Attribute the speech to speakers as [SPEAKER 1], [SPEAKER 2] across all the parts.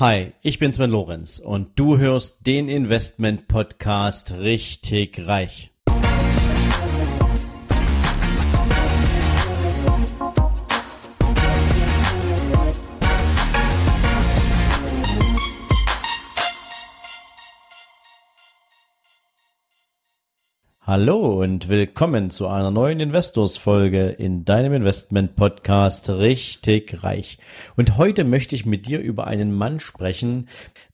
[SPEAKER 1] Hi, ich bin Sven Lorenz und du hörst den Investment Podcast richtig reich. Hallo und willkommen zu einer neuen Investors-Folge in deinem Investment-Podcast Richtig Reich. Und heute möchte ich mit dir über einen Mann sprechen,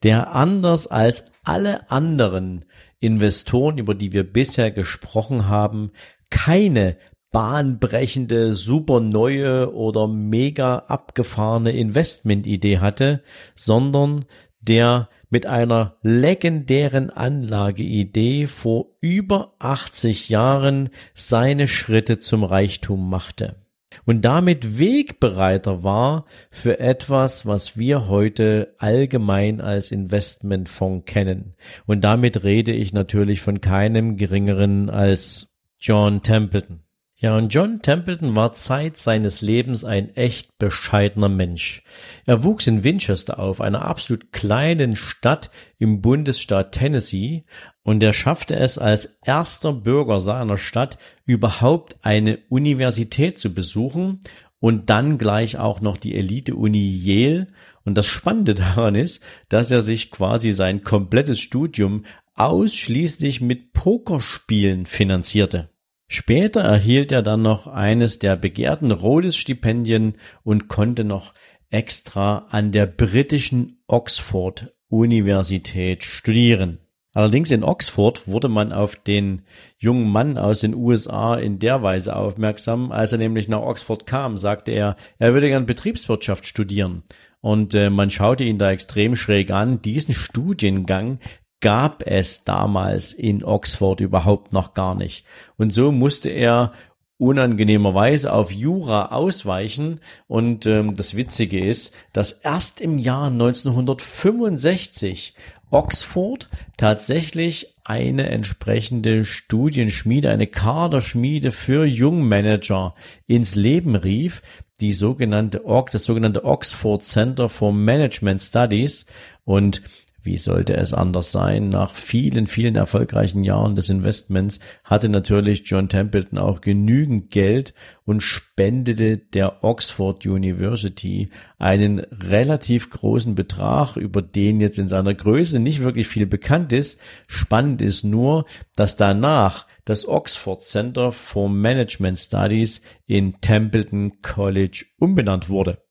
[SPEAKER 1] der anders als alle anderen Investoren, über die wir bisher gesprochen haben, keine bahnbrechende, super neue oder mega abgefahrene Investmentidee hatte, sondern der mit einer legendären Anlageidee vor über 80 Jahren seine Schritte zum Reichtum machte und damit Wegbereiter war für etwas, was wir heute allgemein als Investmentfonds kennen. Und damit rede ich natürlich von keinem geringeren als John Templeton. Ja, und John Templeton war Zeit seines Lebens ein echt bescheidener Mensch. Er wuchs in Winchester auf, einer absolut kleinen Stadt im Bundesstaat Tennessee, und er schaffte es als erster Bürger seiner Stadt überhaupt eine Universität zu besuchen und dann gleich auch noch die Elite-Uni Yale. Und das Spannende daran ist, dass er sich quasi sein komplettes Studium ausschließlich mit Pokerspielen finanzierte. Später erhielt er dann noch eines der begehrten Rhodes-Stipendien und konnte noch extra an der britischen Oxford Universität studieren. Allerdings in Oxford wurde man auf den jungen Mann aus den USA in der Weise aufmerksam, als er nämlich nach Oxford kam, sagte er, er würde gern Betriebswirtschaft studieren. Und äh, man schaute ihn da extrem schräg an. Diesen Studiengang gab es damals in Oxford überhaupt noch gar nicht. Und so musste er unangenehmerweise auf Jura ausweichen. Und ähm, das Witzige ist, dass erst im Jahr 1965 Oxford tatsächlich eine entsprechende Studienschmiede, eine Kaderschmiede für Jungmanager ins Leben rief, die sogenannte das sogenannte Oxford Center for Management Studies. Und wie sollte es anders sein? Nach vielen, vielen erfolgreichen Jahren des Investments hatte natürlich John Templeton auch genügend Geld und spendete der Oxford University einen relativ großen Betrag, über den jetzt in seiner Größe nicht wirklich viel bekannt ist. Spannend ist nur, dass danach das Oxford Center for Management Studies in Templeton College umbenannt wurde.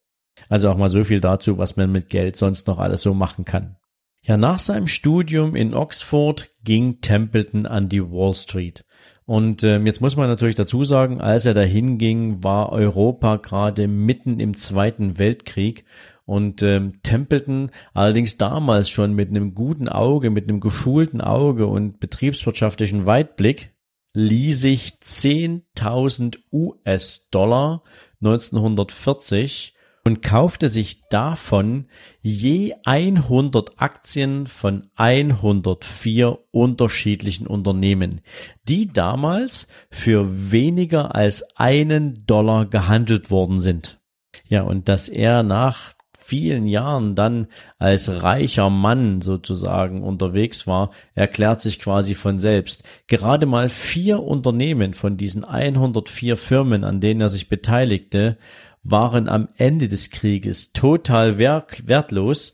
[SPEAKER 1] Also auch mal so viel dazu, was man mit Geld sonst noch alles so machen kann. Ja, nach seinem Studium in Oxford ging Templeton an die Wall Street. Und ähm, jetzt muss man natürlich dazu sagen, als er dahin ging, war Europa gerade mitten im Zweiten Weltkrieg und ähm, Templeton allerdings damals schon mit einem guten Auge, mit einem geschulten Auge und betriebswirtschaftlichen Weitblick, ließ sich 10.000 US-Dollar 1940 und kaufte sich davon je 100 Aktien von 104 unterschiedlichen Unternehmen, die damals für weniger als einen Dollar gehandelt worden sind. Ja, und dass er nach vielen Jahren dann als reicher Mann sozusagen unterwegs war, erklärt sich quasi von selbst. Gerade mal vier Unternehmen von diesen 104 Firmen, an denen er sich beteiligte, waren am Ende des Krieges total wertlos.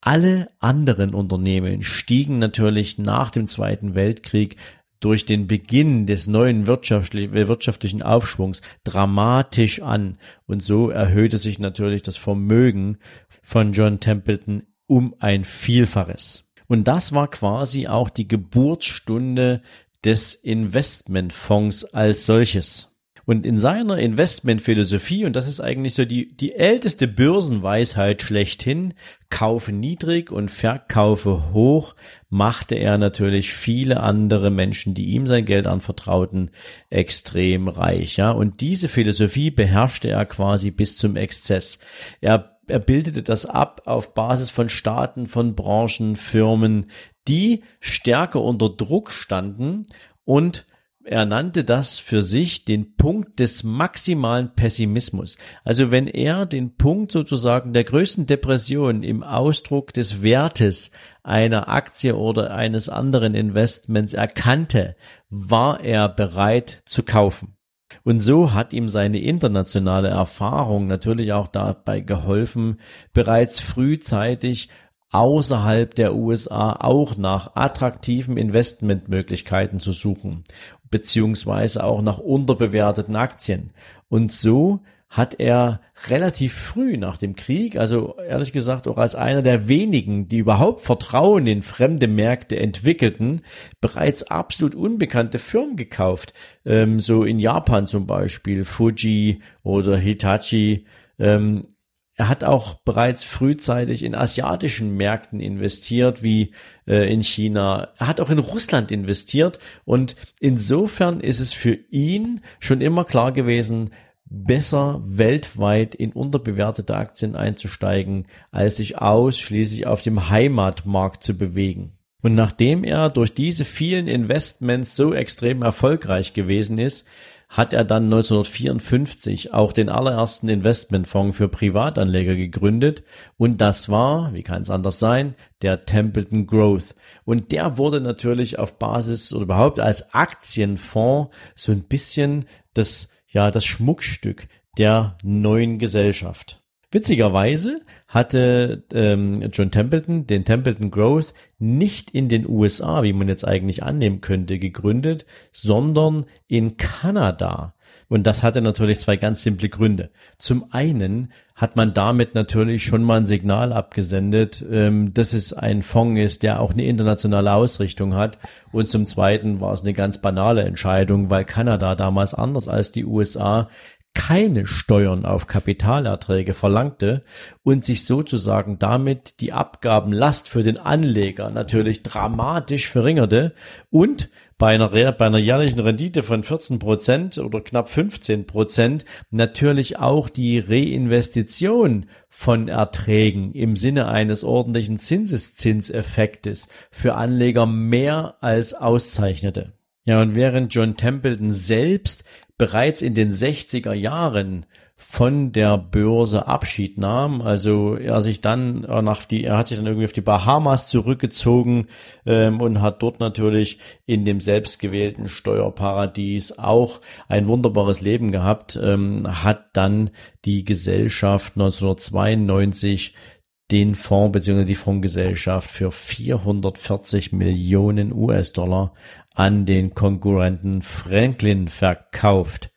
[SPEAKER 1] Alle anderen Unternehmen stiegen natürlich nach dem Zweiten Weltkrieg durch den Beginn des neuen wirtschaftlichen Aufschwungs dramatisch an. Und so erhöhte sich natürlich das Vermögen von John Templeton um ein Vielfaches. Und das war quasi auch die Geburtsstunde des Investmentfonds als solches. Und in seiner Investmentphilosophie, und das ist eigentlich so die, die älteste Börsenweisheit schlechthin, kaufe niedrig und verkaufe hoch, machte er natürlich viele andere Menschen, die ihm sein Geld anvertrauten, extrem reich, ja. Und diese Philosophie beherrschte er quasi bis zum Exzess. Er er bildete das ab auf Basis von Staaten, von Branchen, Firmen, die stärker unter Druck standen und er nannte das für sich den Punkt des maximalen Pessimismus. Also wenn er den Punkt sozusagen der größten Depression im Ausdruck des Wertes einer Aktie oder eines anderen Investments erkannte, war er bereit zu kaufen. Und so hat ihm seine internationale Erfahrung natürlich auch dabei geholfen, bereits frühzeitig außerhalb der USA auch nach attraktiven Investmentmöglichkeiten zu suchen, beziehungsweise auch nach unterbewerteten Aktien. Und so hat er relativ früh nach dem Krieg, also ehrlich gesagt auch als einer der wenigen, die überhaupt Vertrauen in fremde Märkte entwickelten, bereits absolut unbekannte Firmen gekauft. Ähm, so in Japan zum Beispiel Fuji oder Hitachi. Ähm, er hat auch bereits frühzeitig in asiatischen Märkten investiert, wie äh, in China. Er hat auch in Russland investiert und insofern ist es für ihn schon immer klar gewesen, besser weltweit in unterbewertete Aktien einzusteigen, als sich ausschließlich auf dem Heimatmarkt zu bewegen. Und nachdem er durch diese vielen Investments so extrem erfolgreich gewesen ist, hat er dann 1954 auch den allerersten Investmentfonds für Privatanleger gegründet und das war, wie kann es anders sein, der Templeton Growth. Und der wurde natürlich auf Basis oder überhaupt als Aktienfonds so ein bisschen das, ja, das Schmuckstück der neuen Gesellschaft. Witzigerweise hatte ähm, John Templeton den Templeton Growth nicht in den USA, wie man jetzt eigentlich annehmen könnte, gegründet, sondern in Kanada. Und das hatte natürlich zwei ganz simple Gründe. Zum einen hat man damit natürlich schon mal ein Signal abgesendet, ähm, dass es ein Fonds ist, der auch eine internationale Ausrichtung hat. Und zum zweiten war es eine ganz banale Entscheidung, weil Kanada damals anders als die USA keine Steuern auf Kapitalerträge verlangte und sich sozusagen damit die Abgabenlast für den Anleger natürlich dramatisch verringerte und bei einer, bei einer jährlichen Rendite von 14 Prozent oder knapp 15 Prozent natürlich auch die Reinvestition von Erträgen im Sinne eines ordentlichen Zinseszinseffektes für Anleger mehr als auszeichnete. Ja, und während John Templeton selbst bereits in den 60er Jahren von der Börse Abschied nahm. Also er sich dann äh, nach die, er hat sich dann irgendwie auf die Bahamas zurückgezogen ähm, und hat dort natürlich in dem selbstgewählten Steuerparadies auch ein wunderbares Leben gehabt, ähm, hat dann die Gesellschaft 1992 den Fonds bzw. die Fondsgesellschaft für 440 Millionen US-Dollar an den Konkurrenten Franklin verkauft.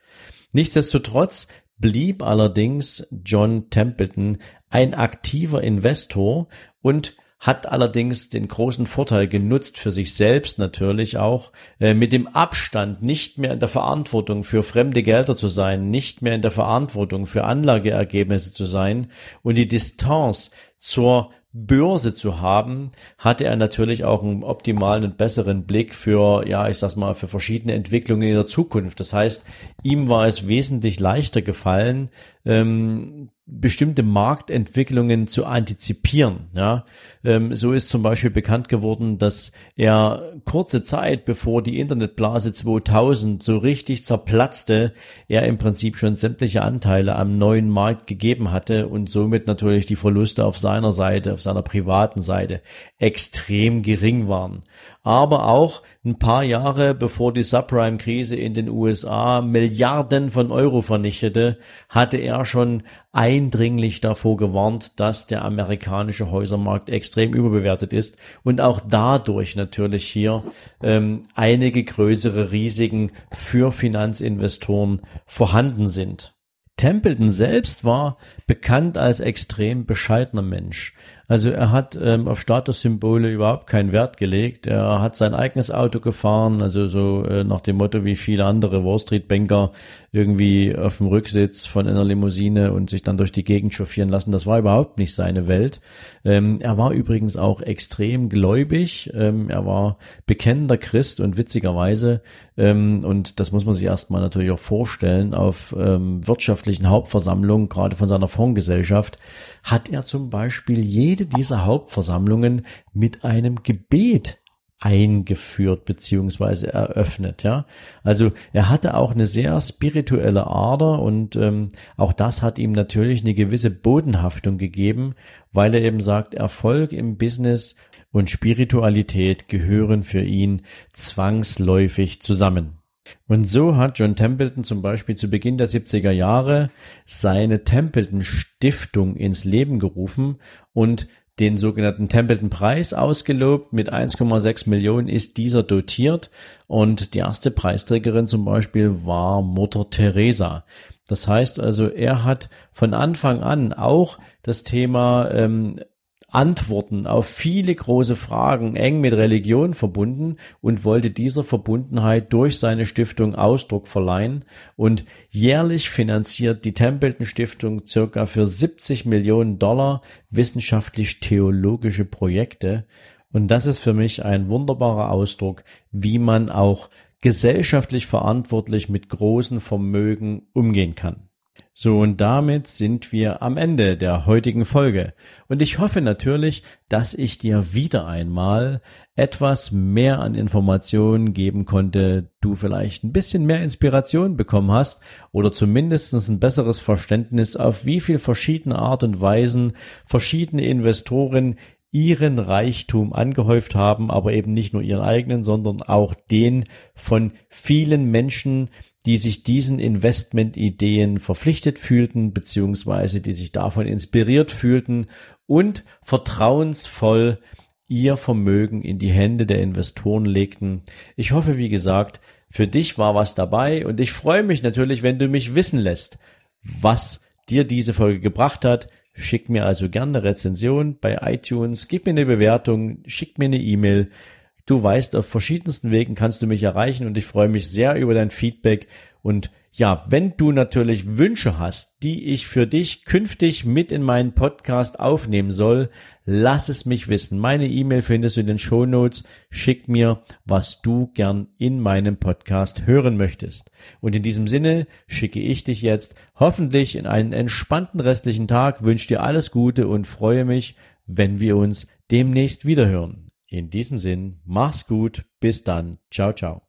[SPEAKER 1] Nichtsdestotrotz blieb allerdings John Templeton ein aktiver Investor und hat allerdings den großen Vorteil genutzt für sich selbst natürlich auch, äh, mit dem Abstand nicht mehr in der Verantwortung für fremde Gelder zu sein, nicht mehr in der Verantwortung für Anlageergebnisse zu sein und die Distanz zur Börse zu haben, hatte er natürlich auch einen optimalen und besseren Blick für, ja, ich sag's mal, für verschiedene Entwicklungen in der Zukunft. Das heißt, ihm war es wesentlich leichter gefallen, ähm, bestimmte Marktentwicklungen zu antizipieren. Ja, ähm, so ist zum Beispiel bekannt geworden, dass er kurze Zeit bevor die Internetblase 2000 so richtig zerplatzte, er im Prinzip schon sämtliche Anteile am neuen Markt gegeben hatte und somit natürlich die Verluste auf seiner Seite, auf seiner privaten Seite extrem gering waren aber auch ein paar Jahre bevor die Subprime-Krise in den USA Milliarden von Euro vernichtete, hatte er schon eindringlich davor gewarnt, dass der amerikanische Häusermarkt extrem überbewertet ist und auch dadurch natürlich hier ähm, einige größere Risiken für Finanzinvestoren vorhanden sind. Templeton selbst war bekannt als extrem bescheidener Mensch. Also er hat ähm, auf Statussymbole überhaupt keinen Wert gelegt. Er hat sein eigenes Auto gefahren, also so äh, nach dem Motto wie viele andere Wall Street Banker irgendwie auf dem Rücksitz von einer Limousine und sich dann durch die Gegend chauffieren lassen. Das war überhaupt nicht seine Welt. Ähm, er war übrigens auch extrem gläubig. Ähm, er war bekennender Christ und witzigerweise, ähm, und das muss man sich erstmal natürlich auch vorstellen, auf ähm, wirtschaftlichen Hauptversammlungen, gerade von seiner Fondsgesellschaft, hat er zum Beispiel jede dieser Hauptversammlungen mit einem Gebet eingeführt beziehungsweise eröffnet. Ja, also er hatte auch eine sehr spirituelle Ader und ähm, auch das hat ihm natürlich eine gewisse Bodenhaftung gegeben, weil er eben sagt, Erfolg im Business und Spiritualität gehören für ihn zwangsläufig zusammen. Und so hat John Templeton zum Beispiel zu Beginn der 70er Jahre seine Templeton Stiftung ins Leben gerufen und den sogenannten Templeton Preis ausgelobt. Mit 1,6 Millionen ist dieser dotiert und die erste Preisträgerin zum Beispiel war Mutter Teresa. Das heißt also, er hat von Anfang an auch das Thema ähm, Antworten auf viele große Fragen eng mit Religion verbunden und wollte dieser Verbundenheit durch seine Stiftung Ausdruck verleihen und jährlich finanziert die Templeton Stiftung circa für 70 Millionen Dollar wissenschaftlich-theologische Projekte und das ist für mich ein wunderbarer Ausdruck, wie man auch gesellschaftlich verantwortlich mit großen Vermögen umgehen kann. So, und damit sind wir am Ende der heutigen Folge. Und ich hoffe natürlich, dass ich dir wieder einmal etwas mehr an Informationen geben konnte, du vielleicht ein bisschen mehr Inspiration bekommen hast oder zumindest ein besseres Verständnis, auf wie viel verschiedene Art und Weisen verschiedene Investoren ihren Reichtum angehäuft haben, aber eben nicht nur ihren eigenen, sondern auch den von vielen Menschen, die sich diesen Investmentideen verpflichtet fühlten, beziehungsweise die sich davon inspiriert fühlten und vertrauensvoll ihr Vermögen in die Hände der Investoren legten. Ich hoffe, wie gesagt, für dich war was dabei und ich freue mich natürlich, wenn du mich wissen lässt, was dir diese Folge gebracht hat. Schick mir also gerne eine Rezension bei iTunes, gib mir eine Bewertung, schick mir eine E-Mail. Du weißt, auf verschiedensten Wegen kannst du mich erreichen und ich freue mich sehr über dein Feedback und ja, wenn du natürlich Wünsche hast, die ich für dich künftig mit in meinen Podcast aufnehmen soll, lass es mich wissen. Meine E-Mail findest du in den Show Notes. Schick mir, was du gern in meinem Podcast hören möchtest. Und in diesem Sinne schicke ich dich jetzt hoffentlich in einen entspannten restlichen Tag, wünsche dir alles Gute und freue mich, wenn wir uns demnächst wiederhören. In diesem Sinn, mach's gut, bis dann, ciao, ciao.